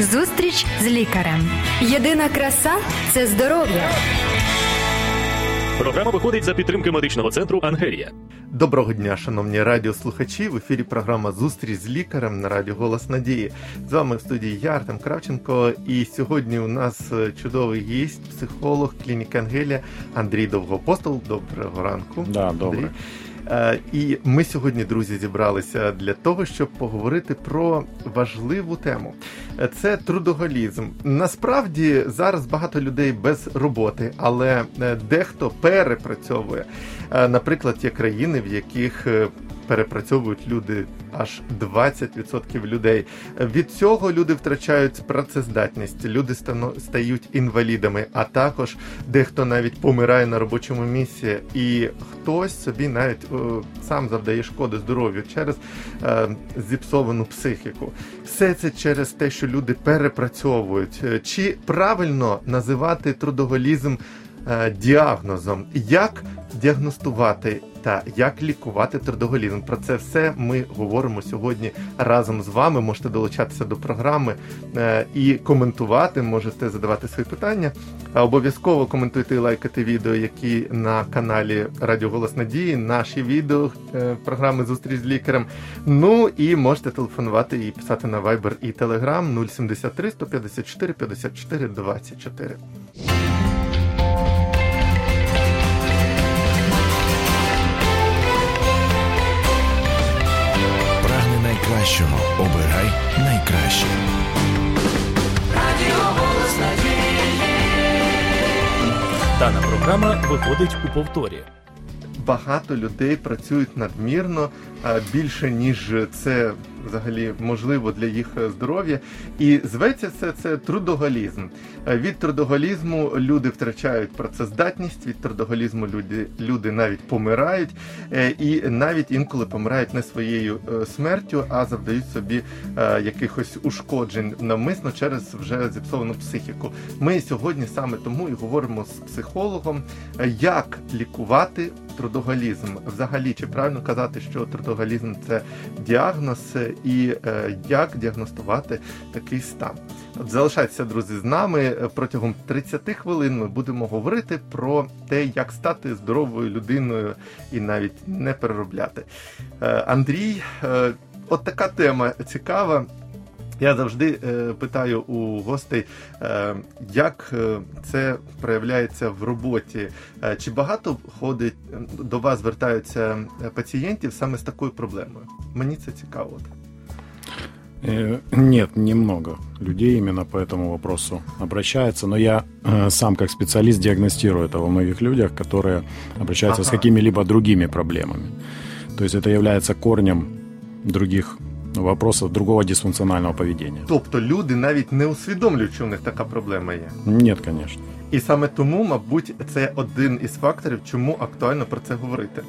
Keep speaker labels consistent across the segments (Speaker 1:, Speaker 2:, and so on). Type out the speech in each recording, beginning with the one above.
Speaker 1: Зустріч з лікарем. Єдина краса це здоров'я.
Speaker 2: Програма виходить за підтримки медичного центру Ангелія.
Speaker 3: Доброго дня, шановні радіослухачі. В ефірі програма Зустріч з лікарем на радіо Голос Надії. З вами в студії я, Артем Кравченко. І сьогодні у нас чудовий гість, психолог клініки Ангелія Андрій Довгопостол. Доброго ранку.
Speaker 4: Да, добре.
Speaker 3: Андрій. Е, І ми сьогодні, друзі, зібралися для того, щоб поговорити про важливу тему. Е, Це трудоголізм. Насправді зараз багато людей без роботи, але е, дехто перепрацьовує. Наприклад, є країни, в яких перепрацьовують люди аж 20% людей. Від цього люди втрачають працездатність, люди стають інвалідами, а також дехто навіть помирає на робочому місці, і хтось собі навіть е, сам завдає шкоди здоров'ю через е, зіпсовану психіку. Все це через те, що люди перепрацьовують. Е, Чи правильно називати трудоголізм діагнозом? Як діагностувати та як лікувати трудоголізм? Про це все ми говоримо сьогодні разом з вами. Можете долучатися до програми е, і коментувати, можете задавати свої питання. Обов'язково коментуйте і лайкайте відео, які на каналі Радіо Голос Надії, наші відео е, програми Зустріч з лікарем. Ну і можете телефонувати і писати на Viber і Telegram 073 154 54 24.
Speaker 5: Найкращого. Обирай найкраще.
Speaker 2: Дана програма виходить у повторі.
Speaker 3: багато людей працюють надмірно а, більше ніж це взагалі можливо для їх здоров'я. І зветься все це трудоголізм. Е, Від трудоголізму люди втрачають працездатність, від трудоголізму люди, люди навіть помирають, е, і навіть інколи помирають не своєю е, смертю, а завдають собі якихось ушкоджень навмисно через вже зіпсовану психіку. Ми сьогодні саме тому і говоримо з психологом, як лікувати трудоголізм. Взагалі, чи правильно казати, що трудоголізм це діагноз, і е, як діагностувати такий стан. От залишайтеся, друзі, з нами протягом 30 хвилин. Ми будемо говорити про те, як стати здоровою людиною і навіть не переробляти. Е, Андрій, е, от така тема цікава. Я завжди е, питаю у гостей, е, як це проявляється в роботі. Чи багато ходить до вас звертаються пацієнтів саме з такою проблемою? Мені це цікаво.
Speaker 4: Э, Нет, немного людей именно по этому вопросу обращаются, но я э, сам как специалист диагностирую это во многих людях, которые обращаются с
Speaker 3: Ага.
Speaker 4: какими-либо другими проблемами. То есть это является корнем других вопросов, другого дисфункціонального поведения.
Speaker 3: Тобто люди навіть не усвідомлюють, що в них така проблема є.
Speaker 4: Ні, конечно.
Speaker 3: І саме тому, мабуть, це один із факторів, чому актуально про це говорити.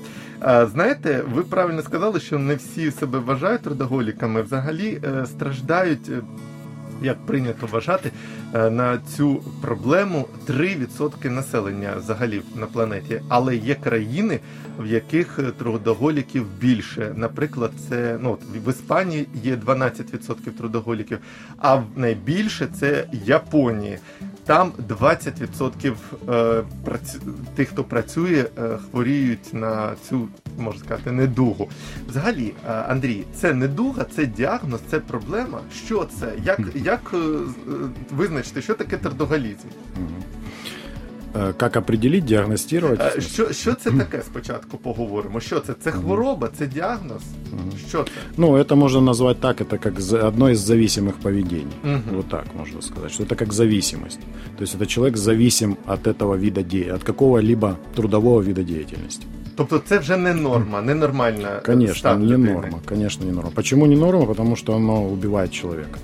Speaker 3: Е, Знаєте, ви правильно сказали, що не всі себе вважають трудоголіками, взагалі е, страждають. е, Як прийнято вважати, на цю проблему 3% населення взагалі на планеті. Але є країни, в яких е, трудоголіків більше. Наприклад, це ну в Іспанії є 12% трудоголіків, а найбільше це Японії. Там 20% е, тих, хто працює, е, хворіють на цю, можна сказати, недугу. Взагалі, е, Андрій, це недуга, це діагноз, це проблема. Що це? Як, як е, значить, і що таке трудоголізм?
Speaker 4: Як э, определить,
Speaker 3: діагностувати? Що э, що це таке спочатку поговоримо? Що це? Це хвороба, це діагноз? Що це?
Speaker 4: Ну, це можна назвати так, це як одно із зависимих поведень.
Speaker 3: Угу.
Speaker 4: Вот так можна сказати. Що це як зависимость. Тобто це чоловік зависим від цього виду діяльності, від якого-либо трудового виду діяльності.
Speaker 3: Тобто це вже не норма, не нормальна
Speaker 4: Конечно, не норма, конечно, не норма. Почему не норма? Потому что оно убивает человека.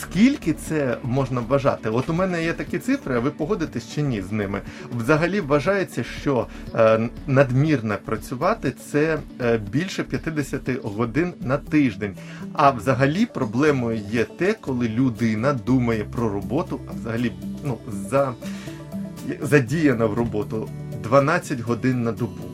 Speaker 3: Скільки це можна вважати? От у мене є такі цифри, а ви погодитесь чи ні з ними? Взагалі вважається, що е, надмірно працювати це е, більше 50 годин на тиждень. А взагалі проблемою є те, коли людина думає про роботу, а взагалі ну, за, задіяна в роботу 12 годин на добу.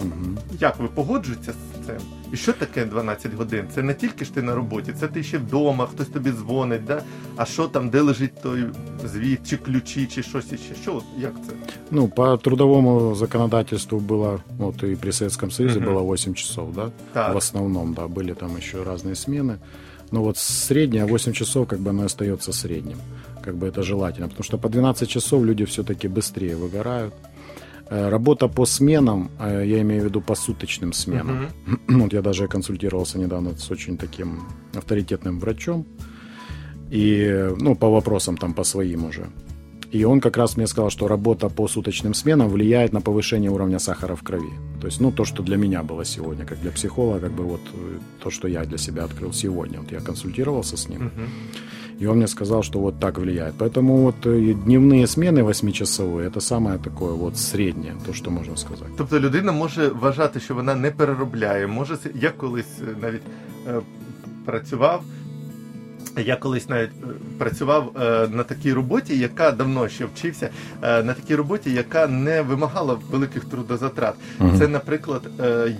Speaker 4: Мгм.
Speaker 3: Як ви погоджуєтеся з цим. І що таке 12 годин? Це не тільки ж ти на роботі, це ти ще вдома, хтось тобі дзвонить, да? а що там, де лежить той звіт, чи ключі, чи щось іще. Що, як це?
Speaker 4: Ну, по трудовому законодательству было, вот и при Советском Союзе
Speaker 3: Мгм.
Speaker 4: было 8 часов, да?
Speaker 3: Так.
Speaker 4: В основном, да, были там еще разные смены. Но вот средняя 8 часов, как бы оно остается средним. Как бы это желательно. Потому что по 12 часов люди все-таки быстрее выгорают. Э, Работа по сменам, э, я имею в виду по суточным сменам.
Speaker 3: Мгм.
Speaker 4: Вот я даже консультировался недавно с очень таким авторитетным врачом. И, ну, по вопросам там, по своим уже. И он как раз мне сказал, что работа по суточным сменам влияет на повышение уровня сахара в крови. То есть, ну, то, что для меня было сегодня, как для психолога, как бы вот э, то, что я для себя открыл сегодня. Вот я консультировался с ним,
Speaker 3: Мгм.
Speaker 4: И он мне сказал, что вот так влияет. Поэтому вот э, дневные смены восьмичасовые, это самое такое вот среднее, то, что можно сказать.
Speaker 3: Тобто людина може вважати, що вона не переробляє. Може, це- я колись навіть працював. Я колись навіть е, працював е, на такій роботі, яка давно ще вчився, е, на такій роботі, яка не вимагала великих трудозатрат.
Speaker 4: Угу.
Speaker 3: Це, наприклад,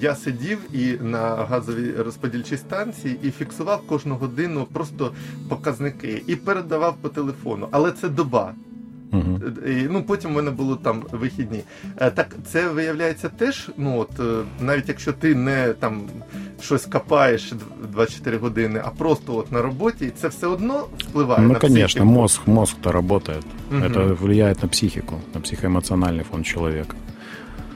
Speaker 3: я сидів і на газовій розподільчій станції і фіксував кожну годину просто показники і передавав по телефону. Але це доба.
Speaker 4: Мгм.
Speaker 3: І, ну потім в мене було там вихідні. Е, Так це виявляється теж. Ну от е, навіть якщо ти не там щось копаєш д- 24 години, а просто от на роботі, це все одно впливає
Speaker 4: Ну,
Speaker 3: на
Speaker 4: конечно,
Speaker 3: психіку.
Speaker 4: мозг, мозг-то работает.
Speaker 3: Мгм.
Speaker 4: Это влияет на психику, на психоэмоциональный фон человека.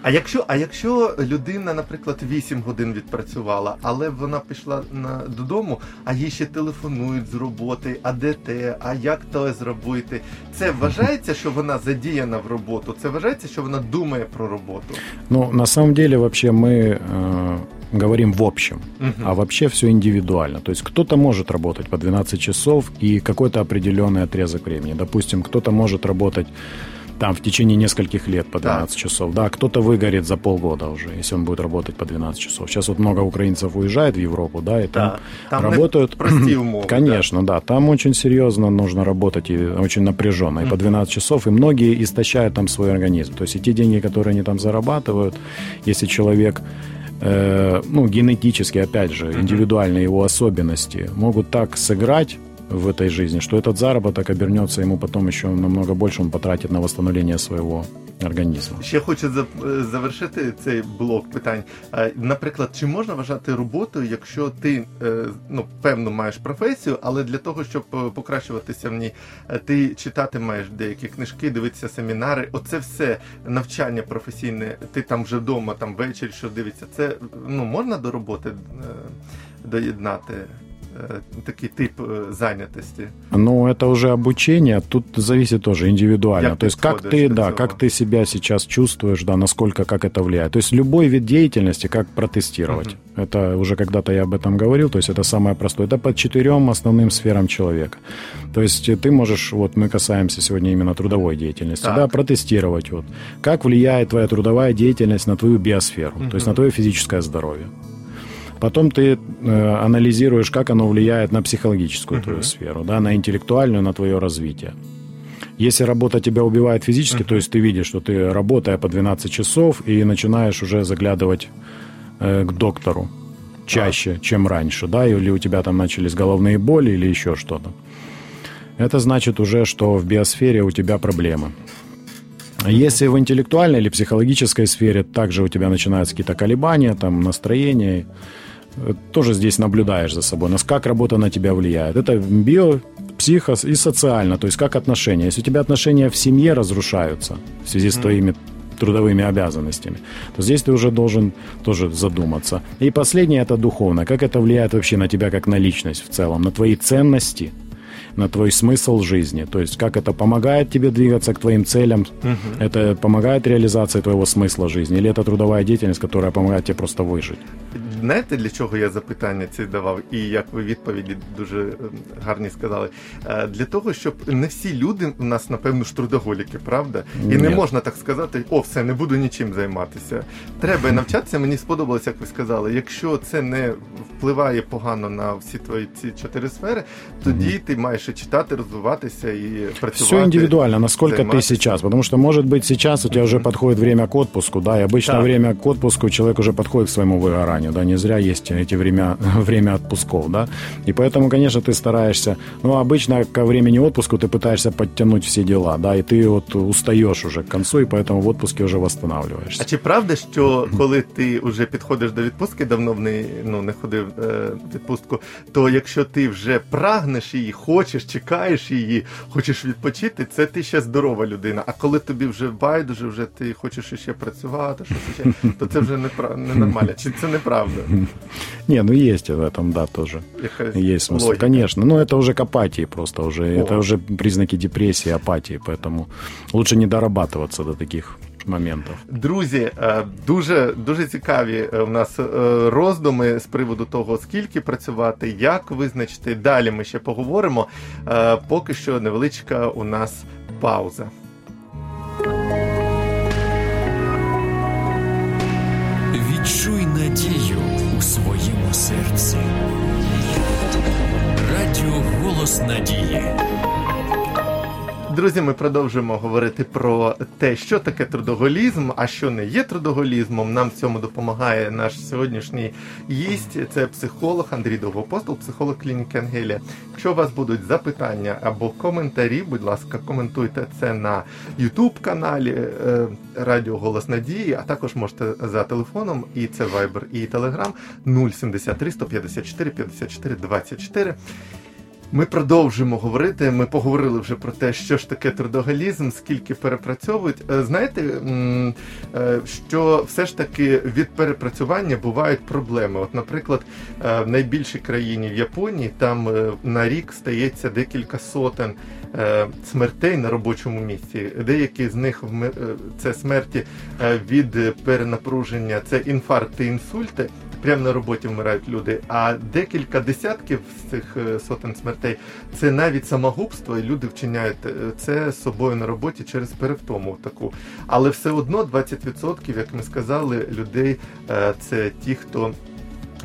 Speaker 3: А якщо, а якщо людина, наприклад, 8 годин відпрацювала, але вона пішла на додому, а їй ще телефонують з роботи, а де те, а як то зробити, це вважається, що вона задіяна в роботу. Це вважається, що вона думає про роботу.
Speaker 4: Ну, на самом деле, вообще мы э, говорим в общем,
Speaker 3: Мгм.
Speaker 4: а вообще все индивидуально. То есть кто-то может работать по 12 часов и какой-то определенный отрезок времени. Допустим, кто-то может работать там в течение нескольких лет по 12 часов. Да, кто-то выгорит за полгода уже, если он будет работать по 12 часов. Сейчас вот много украинцев уезжает в Европу, да, и там
Speaker 3: Да, там
Speaker 4: работают...
Speaker 3: прості умови.
Speaker 4: Конечно, да. Там очень серьезно нужно работать и очень напряженно. И по 12 часов, и многие истощают там свой организм. То есть и те деньги, которые они там зарабатывают, если человек э, ну, генетически, опять же, индивидуальные его особенности могут так сыграть в этой жизни, что этот заработок обернется ему потом еще намного больше, он потратит на восстановление своего организма.
Speaker 3: Ще хочу е, завершити цей блок питань. Е, Наприклад, чи можна вважати роботою, якщо ти е, ну певно маєш професію, але для того, щоб покращуватися в ній, ти читати маєш деякі книжки, дивитися семінари. Оце все навчання професійне. Ти там вже вдома, там ввечері, що дивиться. Це ну можна до роботи доєднати е, такий тип е, зайнятості.
Speaker 4: Ну, это уже обучение, тут зависит тоже индивидуально.
Speaker 3: Як
Speaker 4: То есть как ты, да, как ты себя сейчас чувствуешь, да, насколько, как это влияет. То есть любой вид деятельности, как протестировать. Это уже когда-то я об этом говорил, то есть это самое простое. Это по четырем основным сферам человека. То есть ты можешь, вот мы касаемся сегодня именно трудовой деятельности,
Speaker 3: Так.
Speaker 4: да, протестировать вот, как влияет твоя трудовая деятельность на твою биосферу, то есть на твое физическое здоровье. Потом ты э, анализируешь, как оно влияет на психологическую твою сферу, да, на интеллектуальную, на твое развитие. Если работа тебя убивает физически, то есть ты видишь, что ты работая по 12 часов и начинаешь уже заглядывать э, к доктору чаще, чем раньше, да, или у тебя там начались головные боли или еще что-то. Это значит уже, что в биосфере у тебя проблемы. Если в интеллектуальной или психологической сфере также у тебя начинаются какие-то колебания, там настроение, э, тоже здесь наблюдаешь за собой, нас как работа на тебя влияет. Это био, психо и социально, то есть как отношения. Если у тебя отношения в семье разрушаются в связи с твоими трудовыми обязанностями, то здесь ты уже должен тоже задуматься. И последнее это духовно. Как это влияет вообще на тебя как на личность в целом, на твои ценности, на твой смысл жизни. То есть как это помогает тебе двигаться к твоим целям, это помогает реализации твоего смысла жизни, или это трудовая деятельность, которая помогает тебе просто выжить.
Speaker 3: Знаєте, для чого я запитання ці давав, і як ви відповіді дуже ем, гарні сказали? Е, Для того, щоб не всі люди у нас, напевно, ж трудоголіки, правда? І не
Speaker 4: Ні.
Speaker 3: можна так сказати, о, все, не буду нічим займатися. Треба навчатися. Мені сподобалось, як ви сказали. Якщо це не впливає погано на всі твої ці чотири сфери, тоді ти маєш і читати, розвиватися і працювати.
Speaker 4: Все индивидуально, насколько ты
Speaker 3: займатися.
Speaker 4: сейчас. Потому что, может быть, сейчас у тебя уже подходит время к отпуску, да, и обычно
Speaker 3: Так.
Speaker 4: время к отпуску человек уже подходит к своему выгоранию, да, не зря есть эти время, время отпусков, да. И поэтому, конечно, ты стараешься, ну, обычно ко времени отпуску ты пытаешься подтянуть все дела, да, и ты вот устаешь уже к концу, и поэтому в отпуске уже восстанавливаешься.
Speaker 3: А чи правда, що коли ти вже підходиш до відпустки, давно в неї ну не ходив е, в відпустку, то якщо ти вже прагнеш її, хочеш, чекаєш її, хочеш відпочити, це ти ще здорова людина. А коли тобі вже байдуже, вже ти хочеш ще працювати, щось ще, то це вже не ненормально. Чи це неправда?
Speaker 4: Не, ну есть в этом, да, тоже.
Speaker 3: Якась
Speaker 4: Есть смысл,
Speaker 3: логіка.
Speaker 4: конечно. Но это уже к апатии просто уже.
Speaker 3: О.
Speaker 4: Это уже признаки депрессии, апатии. Поэтому лучше не дорабатываться до таких моментов.
Speaker 3: Друзі, е, дуже дуже цікаві е, в нас е, роздуми з приводу того, скільки працювати, як визначити. Далі ми ще поговоримо. Е, Поки що невеличка у нас пауза.
Speaker 5: Відчуй Голос Надії.
Speaker 3: Друзі, ми продовжуємо говорити про те, що таке трудоголізм, а що не є трудоголізмом. Нам в цьому допомагає наш сьогоднішній гість. Це психолог Андрій Довгопостол, психолог клініки Ангелія. Якщо у вас будуть запитання або коментарі, будь ласка, коментуйте це на youtube каналі е, Радіо Голос Надії, а також можете за телефоном, і це Viber, і Telegram 073 154 54 24. Ми продовжуємо говорити. Ми поговорили вже про те, що ж таке трудоголізм, скільки перепрацьовують. Е, Знаєте, е, що все ж таки від перепрацювання бувають проблеми. От, наприклад, е, в найбільшій країні в Японії там на рік стається декілька сотень смертей на робочому місці. Деякі з них це смерті від перенапруження, це інфаркти, інсульти. Прямо на роботі вмирають люди, а декілька десятків з цих е, сотень смертей це навіть самогубство, і люди вчиняють е, це з собою на роботі через перевтому таку. Але все одно 20%, як ми сказали, людей е, це ті, хто.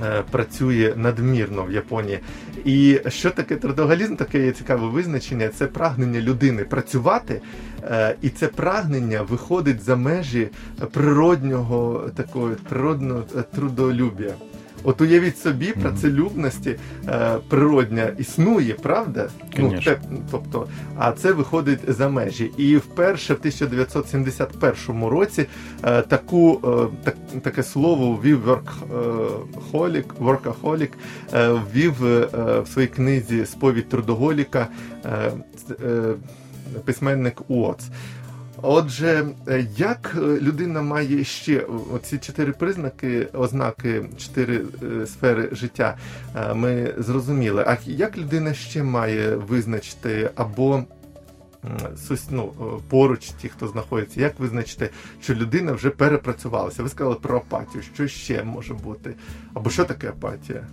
Speaker 3: Е, Працює надмірно в Японії. І що таке трудоголізм? Таке є цікаве визначення. Це прагнення людини працювати, е, і це прагнення виходить за межі природнього такого природного е, трудолюбія. От уявіть собі, працелюбності е, природня існує, правда?
Speaker 4: Конечно.
Speaker 3: те, тобто, а це виходить за межі. І вперше в 1971 році е, таку, е, так, таке слово ввів workaholic, workaholic е, ввів е, в своїй книзі Сповідь трудоголіка е, е, письменник Уотс. Отже, е, як е, людина має ще ці чотири признаки, ознаки, чотири е, сфери життя, е, ми зрозуміли. А як людина ще має визначити або ну, е, поруч ті, хто знаходиться, як визначити, що людина вже перепрацювалася? Ви сказали про апатію. Що ще може бути? Або що таке апатія?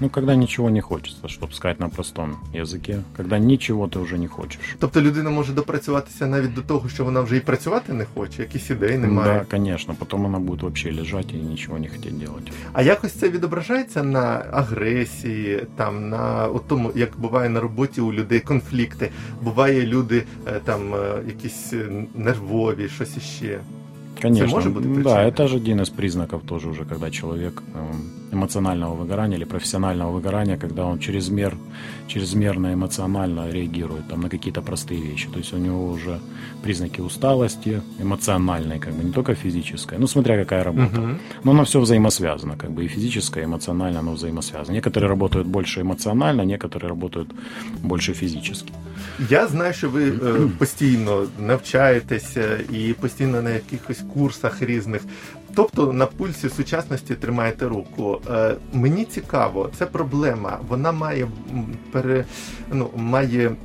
Speaker 4: Ну, когда ничего не хочется, чтобы сказать на простом языке. Когда ничего ты уже не хочешь.
Speaker 3: Тобто людина може допрацюватися навіть до того, що вона вже і працювати не хоче, якісь ідей немає.
Speaker 4: Да, конечно. Потом она будет вообще лежать и ничего не хотеть делать.
Speaker 3: А якось це відображається на агресії, там на от тому, як буває на роботі у людей конфлікти. Буває люди е, там е, якісь е, нервові, щось іще.
Speaker 4: Конечно.
Speaker 3: может быть причиной?
Speaker 4: да, это же один из признаков тоже уже, когда человек эм, эмоционального выгорания или профессионального выгорания, когда он чрезмер, чрезмерно эмоционально реагирует там, на какие-то простые вещи. То есть у него уже признаки усталости, эмоциональной, как бы не только физической, ну смотря какая работа.
Speaker 3: Мгм.
Speaker 4: Но оно все взаимосвязано, как бы и физическое, и эмоционально оно взаимосвязано. Некоторые работают больше эмоционально, некоторые работают больше физически.
Speaker 3: Я знаю, що ви е, постійно навчаєтеся і постійно на якихось курсах різних. Тобто на пульсі сучасності тримаєте руку. Е, мені цікаво, це проблема. Вона має м, пере, ну, має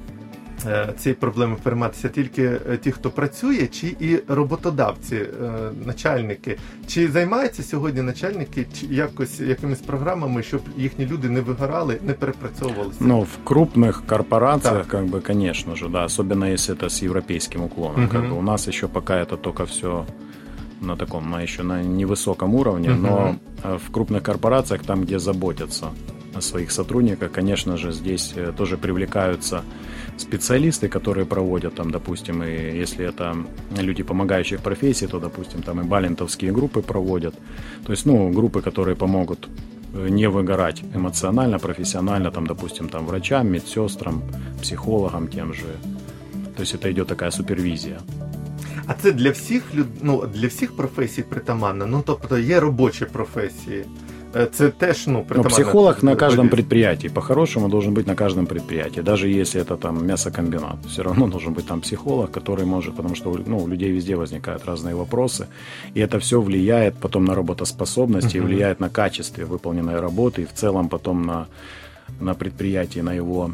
Speaker 3: е, цією проблемою перейматися тільки е, ті, хто працює, чи і роботодавці, е, начальники. Чи займаються сьогодні начальники чи якось якимись програмами, щоб їхні люди не вигорали, не перепрацьовувалися?
Speaker 4: Ну, в крупных корпорациях,
Speaker 3: Так.
Speaker 4: как бы, конечно же, да, особенно если это с европейским уклоном. Как
Speaker 3: Мгм.
Speaker 4: бы у нас еще пока это только все На таком, на еще на невысоком уровне,
Speaker 3: Мгм.
Speaker 4: но э, в крупных корпорациях, там, где заботятся своих сотрудников, конечно же, здесь э, тоже привлекаются специалисты, которые проводят там, допустим, и если это люди помогающих профессий, то, допустим, там и балентовские группы проводят. То есть, ну, группы, которые помогут э, не выгорать эмоционально, профессионально, там, допустим, там, врачам, медсестрам, психологам тем же. То есть это идет такая супервизия.
Speaker 3: А це для всіх люд... ну, для всіх професій притаманно. Ну тобто є робочі професії. Е, Це теж ну
Speaker 4: Но
Speaker 3: притаманно.
Speaker 4: психолог на каждом
Speaker 3: трудоголізму.
Speaker 4: предприятии, по-хорошему, должен быть на каждом предприятии. Даже если это там мясокомбинат, все равно должен быть там психолог, который может, потому что ну, у людей везде возникают разные вопросы. И это все влияет потом на работоспособность и влияет на качестве выполненной работы и в целом потом на, на предприятии, на его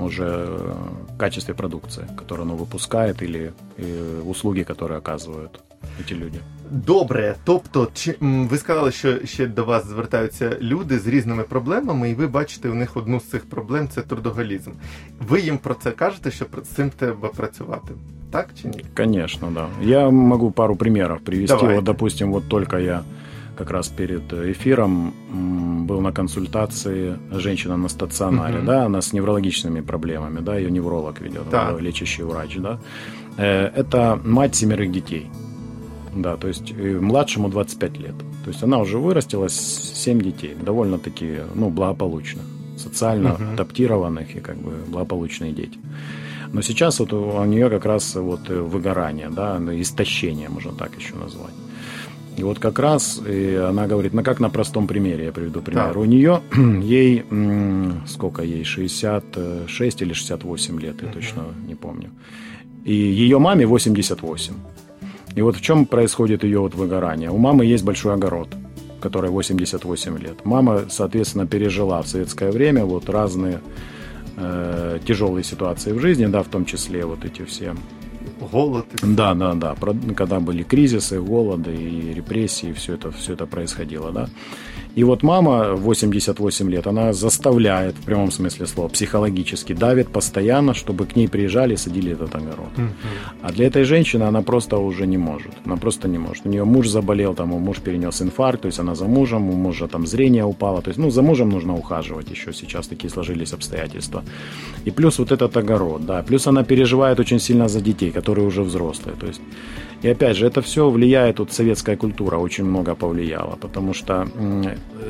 Speaker 4: уже э, качестве продукции, которую оно выпускает или э, услуги, которые оказывают эти люди.
Speaker 3: Добре, тобто, чи м, ви сказали, що ще до вас звертаються люди з різними проблемами, і ви бачите у них одну з цих проблем це трудоголізм. Ви їм про це кажете, що з цим треба працювати, так чи ні?
Speaker 4: Конечно, да. Я могу пару примеров привести.
Speaker 3: Давай.
Speaker 4: Вот, допустим, вот только я как раз перед эфиром был на консультации женщина на стационаре,
Speaker 3: Мгм.
Speaker 4: да, она с неврологическими проблемами, да, ее невролог ведет,
Speaker 3: Так.
Speaker 4: э, лечащий врач, да. Э, Это мать семерых детей. Да, то есть э, младшему 25 лет. То есть она уже вырастила с- 7 детей, довольно-таки, ну, благополучных, социально
Speaker 3: Мгм.
Speaker 4: адаптированных и как бы благополучные дети. Но сейчас вот у нее как раз вот выгорание, да, истощение, можно так еще назвать. И вот как раз э, она говорит, ну как на простом примере, я приведу пример.
Speaker 3: Так.
Speaker 4: У нее, ей, сколько ей, 66 или 68 лет, я точно не помню. И ее маме 88. И вот в чем происходит ее вот выгорание. У мамы есть большой огород, который 88 лет. Мама, соответственно, пережила в советское время вот разные э, тяжелые ситуации в жизни, да, в том числе вот эти все
Speaker 3: Голод. і все.
Speaker 4: да, да, да. Про- Когда были кризисы, голоды и репрессии, все это, все это происходило, да. И вот мама 88 лет, она заставляет, в прямом смысле слова, психологически давит постоянно, чтобы к ней приезжали и садили этот огород. А для этой женщины она просто уже не может. Она просто не может. У нее муж заболел, там, муж перенес инфаркт, то есть она за мужем, у мужа там зрение упало. То есть, ну, за мужем нужно ухаживать еще сейчас, такие сложились обстоятельства. И плюс вот этот огород, да. Плюс она переживает очень сильно за детей, которые уже взрослые. То есть, и опять же, это все влияет, вот советская культура очень много повлияла, потому что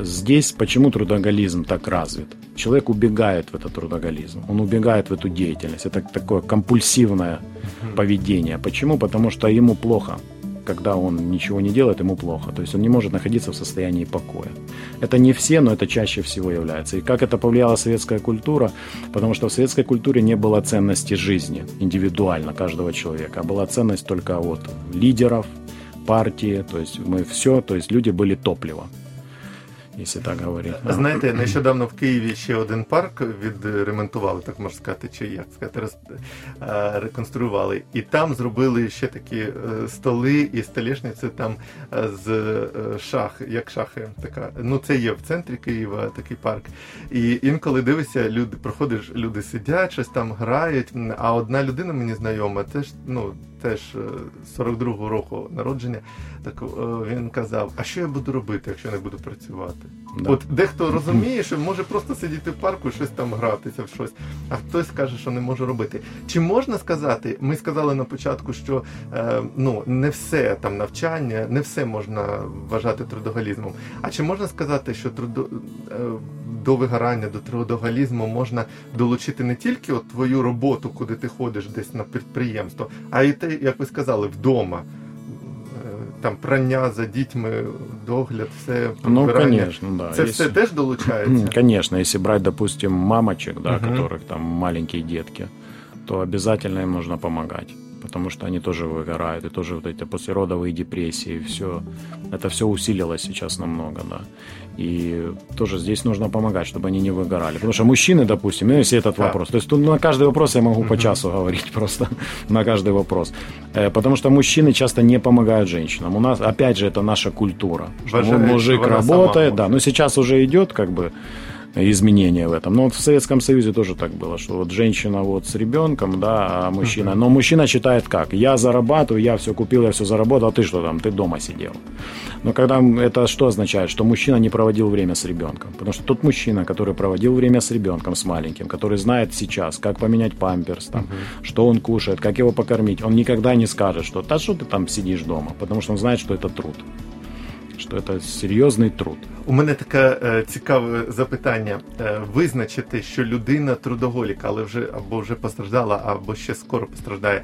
Speaker 4: здесь почему трудоголизм так развит? Человек убегает в этот трудоголизм, он убегает в эту деятельность. Это такое компульсивное поведение. Почему? Потому что ему плохо. Когда он ничего не делает, ему плохо. То есть он не может находиться в состоянии покоя. Это не все, но это чаще всего является. И как это повлияла советская культура? Потому что в советской культуре не было ценности жизни индивидуально каждого человека, а была ценность только вот лидеров, партии, то есть мы все, то есть люди были топливо, если так говорить.
Speaker 3: Знаєте, нещодавно в Києві ще один парк відремонтували, так можна сказати, чи як сказати, роз- реконструювали. І там зробили ще такі е, столи і столішниці там е, з е, шах, як шахи. Така. Ну це є в центрі Києва такий парк. І інколи дивишся, люди проходиш, люди сидять, щось там грають. А одна людина мені знайома, теж ну. Теж е, 42-го року народження, так е, він казав: а що я буду робити, якщо не буду працювати?
Speaker 4: Да.
Speaker 3: От дехто розуміє, що може просто сидіти в парку і щось там гратися в щось, а хтось каже, що не може робити. Чи можна сказати, ми сказали на початку, що е, ну не все там навчання, не все можна вважати трудоголізмом. А чи можна сказати, що трудо, е, до вигорання, до трудоголізму можна долучити не тільки от твою роботу, куди ти ходиш десь на підприємство, а й те, як ви сказали, вдома. Е, Там прання за дітьми, догляд, все
Speaker 4: Ну, конечно, да.
Speaker 3: Це
Speaker 4: Если-
Speaker 3: все теж долучається.
Speaker 4: Конечно, если брать, допустим, мамочек, да,
Speaker 3: угу.
Speaker 4: которых там маленькие детки, то обязательно им нужно помогать. Потому что они тоже выгорают, и тоже вот эти послеродовые депрессии, все, это все усилилось сейчас намного, да. И тоже здесь нужно помогать, чтобы они не выгорали. Потому что мужчины, допустим, ну, если этот
Speaker 3: Да.
Speaker 4: вопрос, то есть тут на каждый вопрос я могу по часу говорить просто, на каждый вопрос. Э, Потому что мужчины часто не помогают женщинам. У нас, опять же, это наша культура. Что мужик работает, да, но сейчас уже идет как бы изменения в этом. Но вот в Советском Союзе тоже так было, что вот женщина вот с ребенком, да, а мужчина. Но мужчина считает как? Я зарабатываю, я все купил, я все заработал, а ты что там? Ты дома сидел. Но когда это что означает? Что мужчина не проводил время с ребенком. Потому что тот мужчина, который проводил время с ребенком, с маленьким, который знает сейчас, как поменять памперс, там, что он кушает, как его покормить, он никогда не скажет, что «да что ты там сидишь дома», потому что он знает, что это труд. Что это серйозний труд.
Speaker 3: У мене таке е, цікаве запитання: е, визначити, що людина трудоголік, але вже або вже постраждала, або ще скоро постраждає.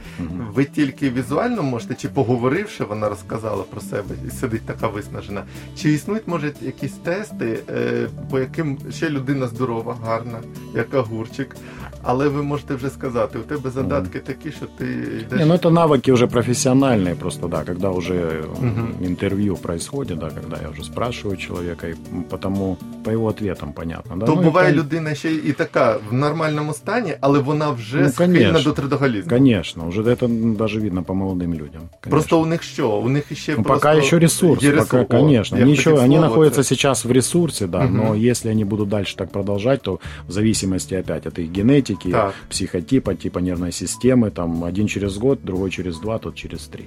Speaker 3: Ви тільки візуально можете, чи поговоривши, вона розказала про себе і сидить така виснажена. Чи існують, може, якісь тести, е, по яким ще людина здорова, гарна, як огурчик, але ви можете вже сказати, у тебе задатки такі, що ти йдеш.
Speaker 4: Не, ну это навыки уже профессиональные просто, да, когда уже э, интервью происходит, да, когда я уже спрашиваю человека, и потому по его ответам понятно, да.
Speaker 3: То
Speaker 4: Ну, и
Speaker 3: буває
Speaker 4: кон-
Speaker 3: людина ще і така в нормальному стані, але вона вже
Speaker 4: Ну,
Speaker 3: схильна
Speaker 4: конечно.
Speaker 3: до трудоголізму.
Speaker 4: Конечно, уже это даже видно по молодым людям. конечно.
Speaker 3: Просто у них що? У них ще
Speaker 4: Ну,
Speaker 3: просто
Speaker 4: пока еще ресурс,
Speaker 3: є
Speaker 4: пока,
Speaker 3: О,
Speaker 4: конечно.
Speaker 3: я
Speaker 4: Они,
Speaker 3: хотів
Speaker 4: еще, они
Speaker 3: слово
Speaker 4: находятся
Speaker 3: це.
Speaker 4: сейчас в ресурсе, да,
Speaker 3: Мгм.
Speaker 4: но если они будут дальше так продолжать, то в зависимости опять от их генетики,
Speaker 3: Так.
Speaker 4: психотипа, типа нервной системы, там один через год, другой через два, тот через три.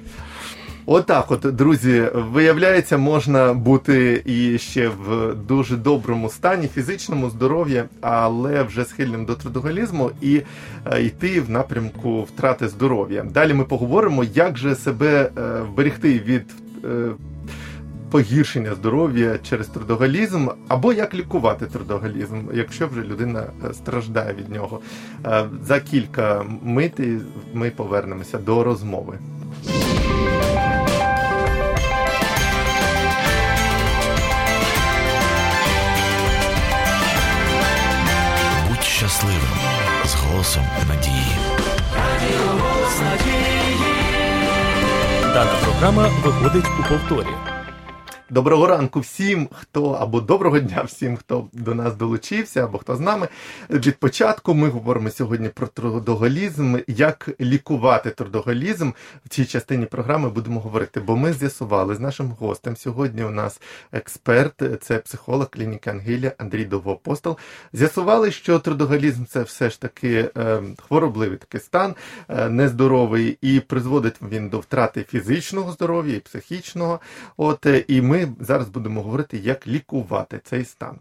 Speaker 3: Отак, от, друзі, виявляється, можна бути і ще в дуже доброму стані, фізичному здоров'я, але вже схильним до трудоголізму і е, йти в напрямку втрати здоров'я. Далі ми поговоримо, як же себе е, вберегти від. Погіршення здоров'я через трудоголізм, або як лікувати трудоголізм, якщо вже людина е, страждає від нього. Е, За кілька митей ми повернемося до розмови.
Speaker 5: Будь щасливим з голосом надії.
Speaker 2: Дана програма виходить у повторі.
Speaker 3: Доброго ранку всім, хто або доброго дня всім, хто до нас долучився, або хто з нами. Від початку ми говоримо сьогодні про трудоголізм, як лікувати трудоголізм. В цій частині програми будемо говорити, бо ми з'ясували з нашим гостем. Сьогодні у нас експерт, це психолог клініки Ангелія Андрій Довгоапостол. З'ясували, що трудоголізм це все ж таки е, хворобливий такий стан, е, нездоровий, і призводить він до втрати фізичного здоров'я і психічного. От е, і ми зараз будемо говорити, як лікувати цей стан.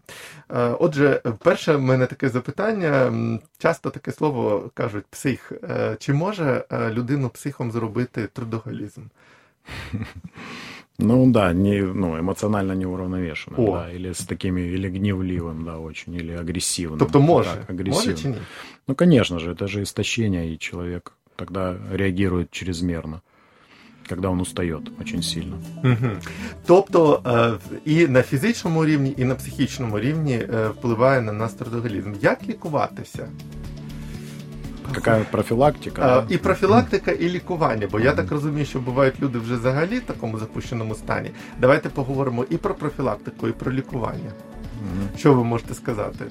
Speaker 3: Е, Отже, перше в мене таке запитання. М, Часто таке слово кажуть псих. Е, Чи може е, людину психом зробити трудоголізм?
Speaker 4: Ну да, не, ну, эмоционально неуравновешенным,
Speaker 3: О.
Speaker 4: да, или с такими, или гневливым, да, очень, или агрессивным.
Speaker 3: Тобто може?
Speaker 4: Так,
Speaker 3: Може
Speaker 4: агрессивным.
Speaker 3: чи ні?
Speaker 4: Ну, конечно же, это же истощение, и человек тогда реагирует чрезмерно, когда он устает очень сильно.
Speaker 3: Мгм. Тобто е, і на фізичному рівні, і на психічному рівні е, впливає на нас трудоголізм. Як лікуватися?
Speaker 4: Какая профилактика?
Speaker 3: Е,
Speaker 4: да?
Speaker 3: І профілактика, і лікування, бо я так розумію, що бувають люди вже взагалі в такому запущеному стані. Давайте поговоримо і про профілактику, і про лікування. Що ви можете сказати?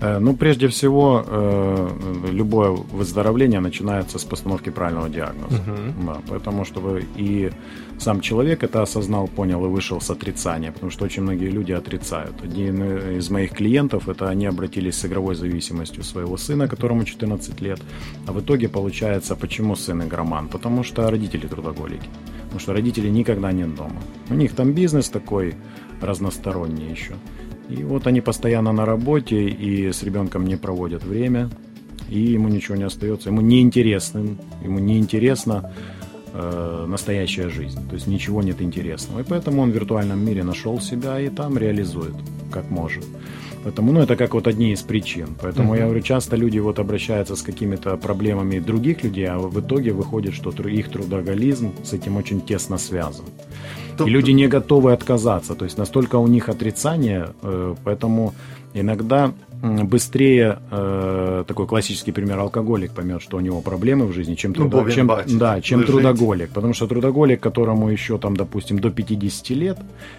Speaker 4: Э, Ну, прежде всего, э, любое выздоровление начинается с постановки правильного диагноза.
Speaker 3: Мгм.
Speaker 4: Да, поэтому, чтобы и сам человек это осознал, понял и вышел с отрицания, потому что очень многие люди отрицают. Один из моих клиентов, это они обратились с игровой зависимостью своего сына, которому 14 лет, а в итоге получается, почему сын игроман? Потому что родители трудоголики. Потому что родителей никогда нет дома. У них там бизнес такой разносторонний еще. И вот они постоянно на работе и с ребенком не проводят время, и ему ничего не остается. Ему неинтересно, ему неинтересно э, настоящая жизнь. То есть ничего нет интересного. И поэтому он в виртуальном мире нашел себя и там реализует, как может. Поэтому, ну, это как вот одни из причин. Поэтому
Speaker 3: Мгм.
Speaker 4: я говорю, часто люди вот обращаются с какими-то проблемами других людей, а в итоге выходит, что их трудоголизм с этим очень тесно связан.
Speaker 3: Тобто-
Speaker 4: И люди не готовы отказаться. То есть настолько у них отрицание, э, поэтому иногда быстрее э, такой классический пример алкоголик поймет, что у него проблемы в жизни, чем,
Speaker 3: Ну,
Speaker 4: трудо- чем, да, чем трудоголик. Потому что трудоголик, которому еще там, допустим, до 50 лет,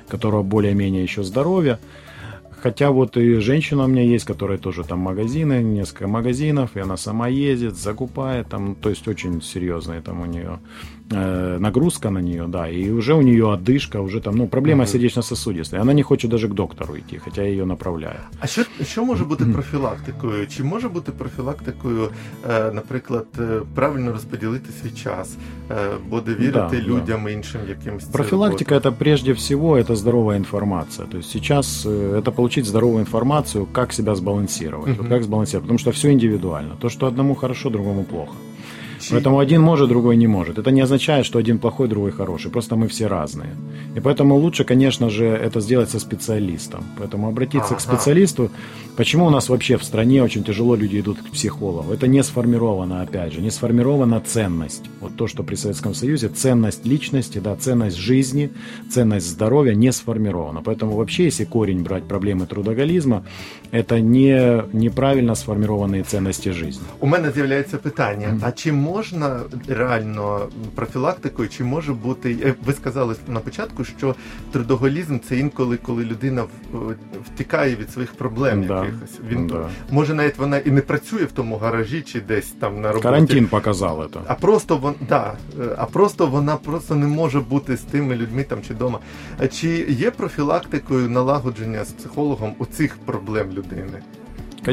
Speaker 4: которого более-менее еще здоровье, Хотя вот и женщина у меня есть, которая тоже там магазины, несколько магазинов, и она сама ездит, закупает, там, то есть очень серьезные там у нее э, нагрузка на нее, да, и уже у нее одышка, уже там, ну, проблема
Speaker 3: Мгм.
Speaker 4: сердечно-сосудистая. Она не хочет даже к доктору идти, хотя я ее направляю.
Speaker 3: А що, що може бути профілактикою? Чи може бути профілактикою, е, наприклад, е, правильно розподілити свій час, е, бо довірити
Speaker 4: Да, да.
Speaker 3: людям іншим якимось це
Speaker 4: Профилактика
Speaker 3: роботам?
Speaker 4: это прежде всего это здоровая информация. То есть сейчас э, это получить здоровую информацию, как себя сбалансировать. Вот
Speaker 3: Мгм.
Speaker 4: как сбалансировать, потому что все индивидуально. То, что одному хорошо, другому плохо. Поэтому один может, другой не может. Это не означает, что один плохой, другой хороший. Просто мы все разные. И поэтому лучше, конечно же, это сделать со специалистом. Поэтому обратиться к специалисту. Почему у нас вообще в стране очень тяжело люди идут к психологу? Это не сформирована, опять же, не сформирована ценность. Вот то, что при Советском Союзе, ценность личности, да, ценность жизни, ценность здоровья не сформирована. Поэтому вообще, если корень брать проблемы трудоголизма, это не, неправильно сформированные ценности жизни.
Speaker 3: У мене з'являється питання: а чи можна реально профілактикою, чи може бути. е, Ви сказали на початку, що трудоголізм це інколи, коли людина втікає від своїх проблем
Speaker 4: Да.
Speaker 3: якихось. Він
Speaker 4: Да.
Speaker 3: може навіть вона і не працює в тому гаражі, чи десь там на роботі.
Speaker 4: Карантин показал это.
Speaker 3: А просто вон, да, е, а просто вона просто не може бути з тими людьми там чи вдома. Чи є профілактикою налагодження з психологом у цих проблем людини?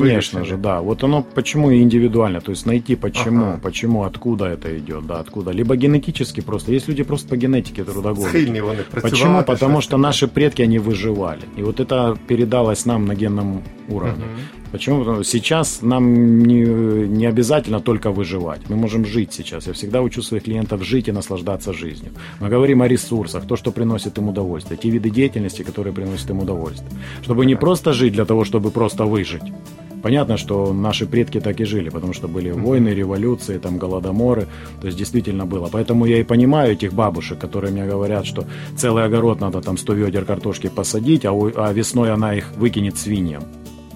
Speaker 4: Конечно же, да. Вот оно почему и индивидуально, то есть найти почему,
Speaker 3: Ага.
Speaker 4: почему, откуда это идет, да, откуда. Либо генетически просто. Есть люди просто по генетике трудоголики.
Speaker 3: Схильні вони.
Speaker 4: Почему? Потому что наши предки, они выживали. И вот это передалось нам на генном уровне.
Speaker 3: Мгм.
Speaker 4: Почему? Потому что сейчас нам не, не обязательно только выживать. Мы можем жить сейчас. Я всегда учу своих клиентов жить и наслаждаться жизнью. Мы говорим о ресурсах, то, что приносит им удовольствие, те виды деятельности, которые приносят им удовольствие. Чтобы не просто жить для того, чтобы просто выжить. Понятно, что наши предки так и жили, потому что были войны, революции, там голодоморы, то есть действительно было. Поэтому я и понимаю этих бабушек, которые мне говорят, что целый огород надо там 100 ведер картошки посадить, а, у- а весной она их выкинет свиньям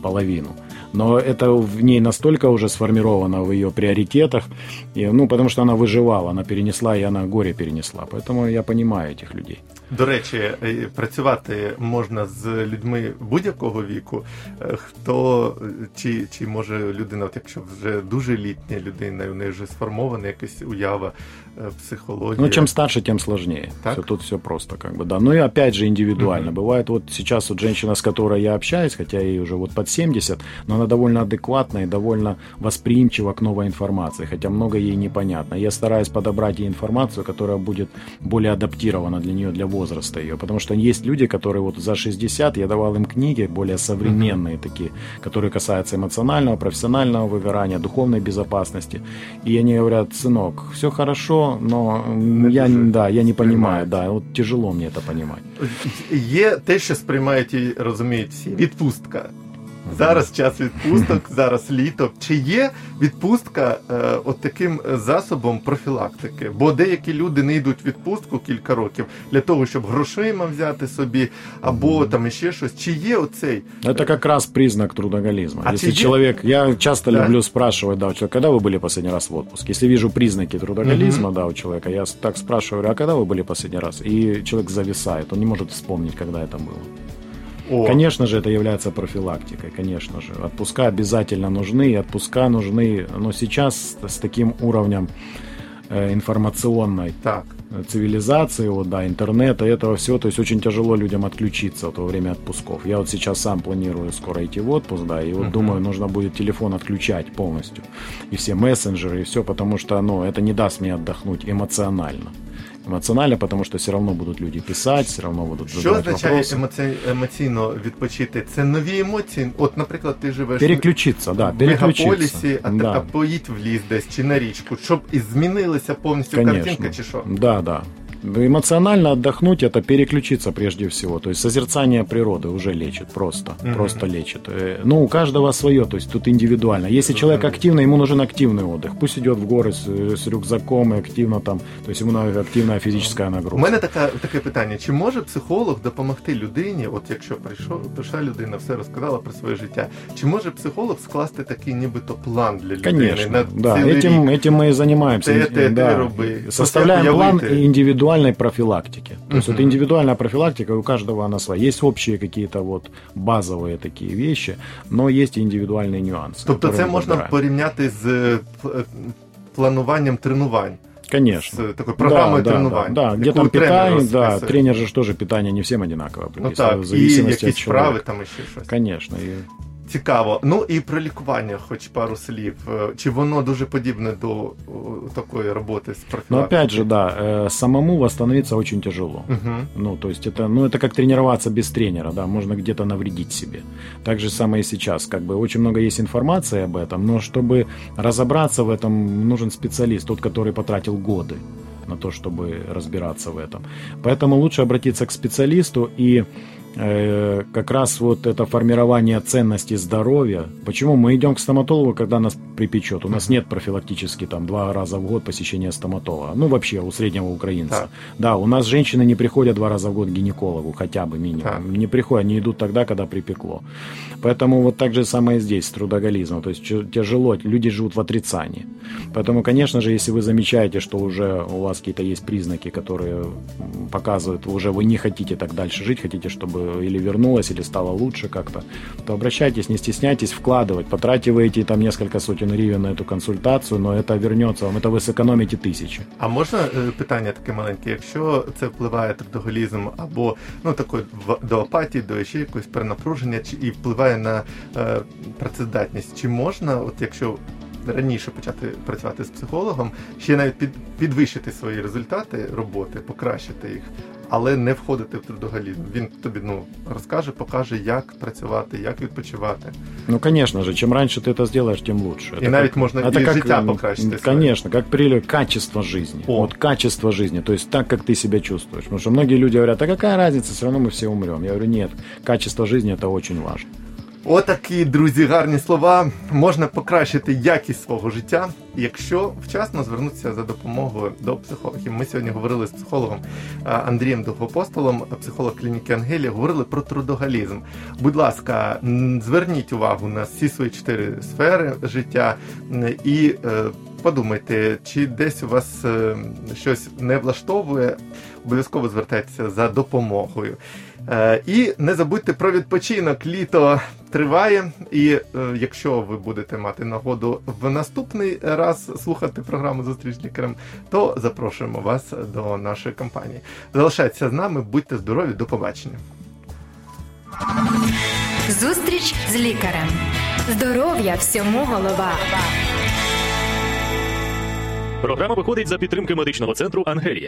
Speaker 4: половину. Но это в ней настолько уже сформировано в ее приоритетах, и, ну, потому что она выживала, она перенесла, и она горе перенесла. Поэтому я понимаю этих людей.
Speaker 3: До речі, е, працювати можна з людьми будь-якого віку. Е, Хто е, чи, чи може людина, от якщо вже дуже літня людина, і в неї вже сформована якась уява, е, психологія.
Speaker 4: Ну, чем старше, тем сложнее.
Speaker 3: Так?
Speaker 4: Все, тут все просто, как бы, да. Ну и опять же индивидуально. Бывает вот сейчас вот женщина, с которой я общаюсь, хотя ей уже вот под 70, но она довольно адекватна и довольно восприимчива к новой информации, хотя много ей непонятно. Я стараюсь подобрать ей информацию, которая будет более адаптирована для нее, для возраста ее. Потому что есть люди, которые вот за 60, я давал им книги более современные такие, которые касаются эмоционального, профессионального выгорания, духовной безопасности. И они говорят, сынок, все хорошо, но
Speaker 3: Не
Speaker 4: я,
Speaker 3: дуже
Speaker 4: да, я не понимаю, да, вот тяжело мне это понимать.
Speaker 3: Є те, що сприймають і розуміють всі. Відпустка. Зараз час відпусток, зараз літо. Чи є відпустка е, от таким е, засобом профілактики? Бо деякі люди не йдуть в відпустку кілька років для того, щоб грошима взяти собі, або там іще щось. Чи є оцей?
Speaker 4: Это как раз признак трудоголизма.
Speaker 3: А
Speaker 4: Если
Speaker 3: тебе-
Speaker 4: человек, я часто
Speaker 3: Да.
Speaker 4: люблю спрашивать, да, у человека, когда вы были последний раз в отпуске? Если вижу признаки трудоголизма, да, у человека, я с- так спрашиваю, говорю, а когда вы были последний раз? И человек зависает, он не может вспомнить, когда это было.
Speaker 3: О,
Speaker 4: Конечно же, это является профилактикой, конечно же. Отпуска обязательно нужны, отпуска нужны, но сейчас с, таким уровнем э, информационной
Speaker 3: так.
Speaker 4: цивилизации, вот, да, интернета, этого всего, то есть очень тяжело людям отключиться вот во время отпусков. Я вот сейчас сам планирую скоро идти в отпуск, да, и вот
Speaker 3: Мгм.
Speaker 4: думаю, нужно будет телефон отключать полностью, и все мессенджеры, и все, потому что, ну, это не даст мне отдохнуть эмоционально. Эмоционально, тому що все одно будуть люди писати, все равно будут
Speaker 3: Що означає
Speaker 4: вопросы.
Speaker 3: емоці... емоційно відпочити? Це нові емоції. От, наприклад, ти живеш
Speaker 4: Переключиться, да,
Speaker 3: в
Speaker 4: переключиться.
Speaker 3: мегаполісі, а,
Speaker 4: да.
Speaker 3: а поїдь в ліс десь чи на річку, щоб і змінилася повністю картинка, чи що?
Speaker 4: Да, да. Эмоционально отдохнуть это переключиться прежде всего. То есть созерцание природы уже лечит просто.
Speaker 3: Мгм.
Speaker 4: Просто лечит. Э, Ну, у каждого свое, то есть тут индивидуально. Если человек активный, ему нужен активный отдых. Пусть идет в горы с, с рюкзаком и активно там. То есть ему надо активная физическая
Speaker 3: У
Speaker 4: нагрузка.
Speaker 3: мене така, таке питання: чи може психолог допомогти людині, от якщо прийшов, прийшла людина, все розказала про своє життя, чи може психолог скласти такий нібито план для людини
Speaker 4: Конечно,
Speaker 3: на
Speaker 4: да,
Speaker 3: цілий
Speaker 4: этим,
Speaker 3: рік?
Speaker 4: этим мы и занимаемся.
Speaker 3: Те, те, те
Speaker 4: да.
Speaker 3: роби.
Speaker 4: Составляем
Speaker 3: Просто
Speaker 4: план
Speaker 3: уявити.
Speaker 4: индивидуальной профилактики. То есть вот
Speaker 3: Мгм.
Speaker 4: индивидуальная профилактика у каждого она своя. Есть общие какие-то вот базовые такие вещи, но есть и индивидуальные нюансы.
Speaker 3: Тобто
Speaker 4: которые
Speaker 3: це
Speaker 4: мы
Speaker 3: можна
Speaker 4: выбираем.
Speaker 3: порівняти з е, п- е, плануванням тренувань.
Speaker 4: Конечно.
Speaker 3: з такою програмою
Speaker 4: да,
Speaker 3: тренувань.
Speaker 4: Да, да. где
Speaker 3: яку
Speaker 4: там
Speaker 3: тренер
Speaker 4: питание, да,
Speaker 3: розписує.
Speaker 4: тренер же ж тоже питание не всем одинаково
Speaker 3: Ну
Speaker 4: прописывает,
Speaker 3: так,
Speaker 4: в
Speaker 3: і
Speaker 4: зависимости
Speaker 3: якісь
Speaker 4: от человека.
Speaker 3: вправи там і ще щось.
Speaker 4: Конечно. И
Speaker 3: Цікаво. Ну і про лікування, хоч пару слів. Е, Чи воно дуже подібне до о, такої роботи з
Speaker 4: Но
Speaker 3: профілактики?
Speaker 4: опять же, да, э, самому восстановиться очень тяжело.
Speaker 3: Угу.
Speaker 4: Ну, то есть это, ну, это как тренироваться без тренера, да, можно где-то навредить себе. Так же самое и сейчас, как бы очень много есть информации об этом, но чтобы разобраться в этом, нужен специалист, тот, который потратил годы на то, чтобы разбираться в этом. Поэтому лучше обратиться к специалисту и э, как раз вот это формирование ценности здоровья. Почему мы идем к стоматологу, когда нас припечет? У нас нет профилактически там два раза в год посещения стоматолога. Ну, вообще, у среднего украинца.
Speaker 3: Так.
Speaker 4: Да, у нас женщины не приходят два раза в год к гинекологу, хотя бы минимум.
Speaker 3: Так.
Speaker 4: Не приходят, они идут тогда, когда припекло. Поэтому вот так же самое здесь с трудоголизмом. То есть тяжело, люди живут в отрицании. Поэтому, конечно же, если вы замечаете, что уже у вас какие-то есть признаки, которые показывают, уже вы не хотите так дальше жить, хотите, чтобы или вернулось, или стало лучше как-то, то обращайтесь, не стесняйтесь вкладывать. Потративаете там несколько сотен гривен на эту консультацию, но это вернется вам, это вы сэкономите тысячи.
Speaker 3: А можна е, питання таке маленьке? Якщо це впливає трудоголізм або ну такої в- до апатії, до ще якогось перенапруження, чи і впливає на е, працездатність, чи можна, от якщо раніше почати працювати з психологом, ще навіть під, підвищити свої результати роботи, покращити їх, але не входити в трудоголізм? Він тобі ну розкаже, покаже, як працювати, як відпочивати.
Speaker 4: Ну, конечно же, чем раньше ты это сделаешь, тем лучше.
Speaker 3: И навіть можно и життя
Speaker 4: м,
Speaker 3: покращити своє.
Speaker 4: Конечно, как прилив качество жизни.
Speaker 3: О.
Speaker 4: Вот качество жизни, то есть так, как ты себя чувствуешь. Потому что многие люди говорят, а какая разница, все равно мы все умрем. Я говорю, нет, качество жизни это очень важно.
Speaker 3: Отакі, друзі, гарні слова. Можна покращити якість свого життя, якщо вчасно звернутися за допомогою до психологів. Ми сьогодні говорили з психологом Андрієм Довгопостолом, психолог клініки Ангелія, говорили про трудоголізм. Будь ласка, зверніть увагу на всі свої чотири сфери життя і е, подумайте, чи десь у вас е, щось не влаштовує, обов'язково звертайтеся за допомогою. Е, І не забудьте про відпочинок. Літо триває, і е, якщо ви будете мати нагоду в наступний раз слухати програму Зустріч з лікарем, то запрошуємо вас до нашої компанії. Залишайтеся з нами, будьте здорові, до побачення.
Speaker 1: Зустріч з лікарем. Здоров'я всьому голова.
Speaker 2: Програма виходить за підтримки медичного центру Ангелія.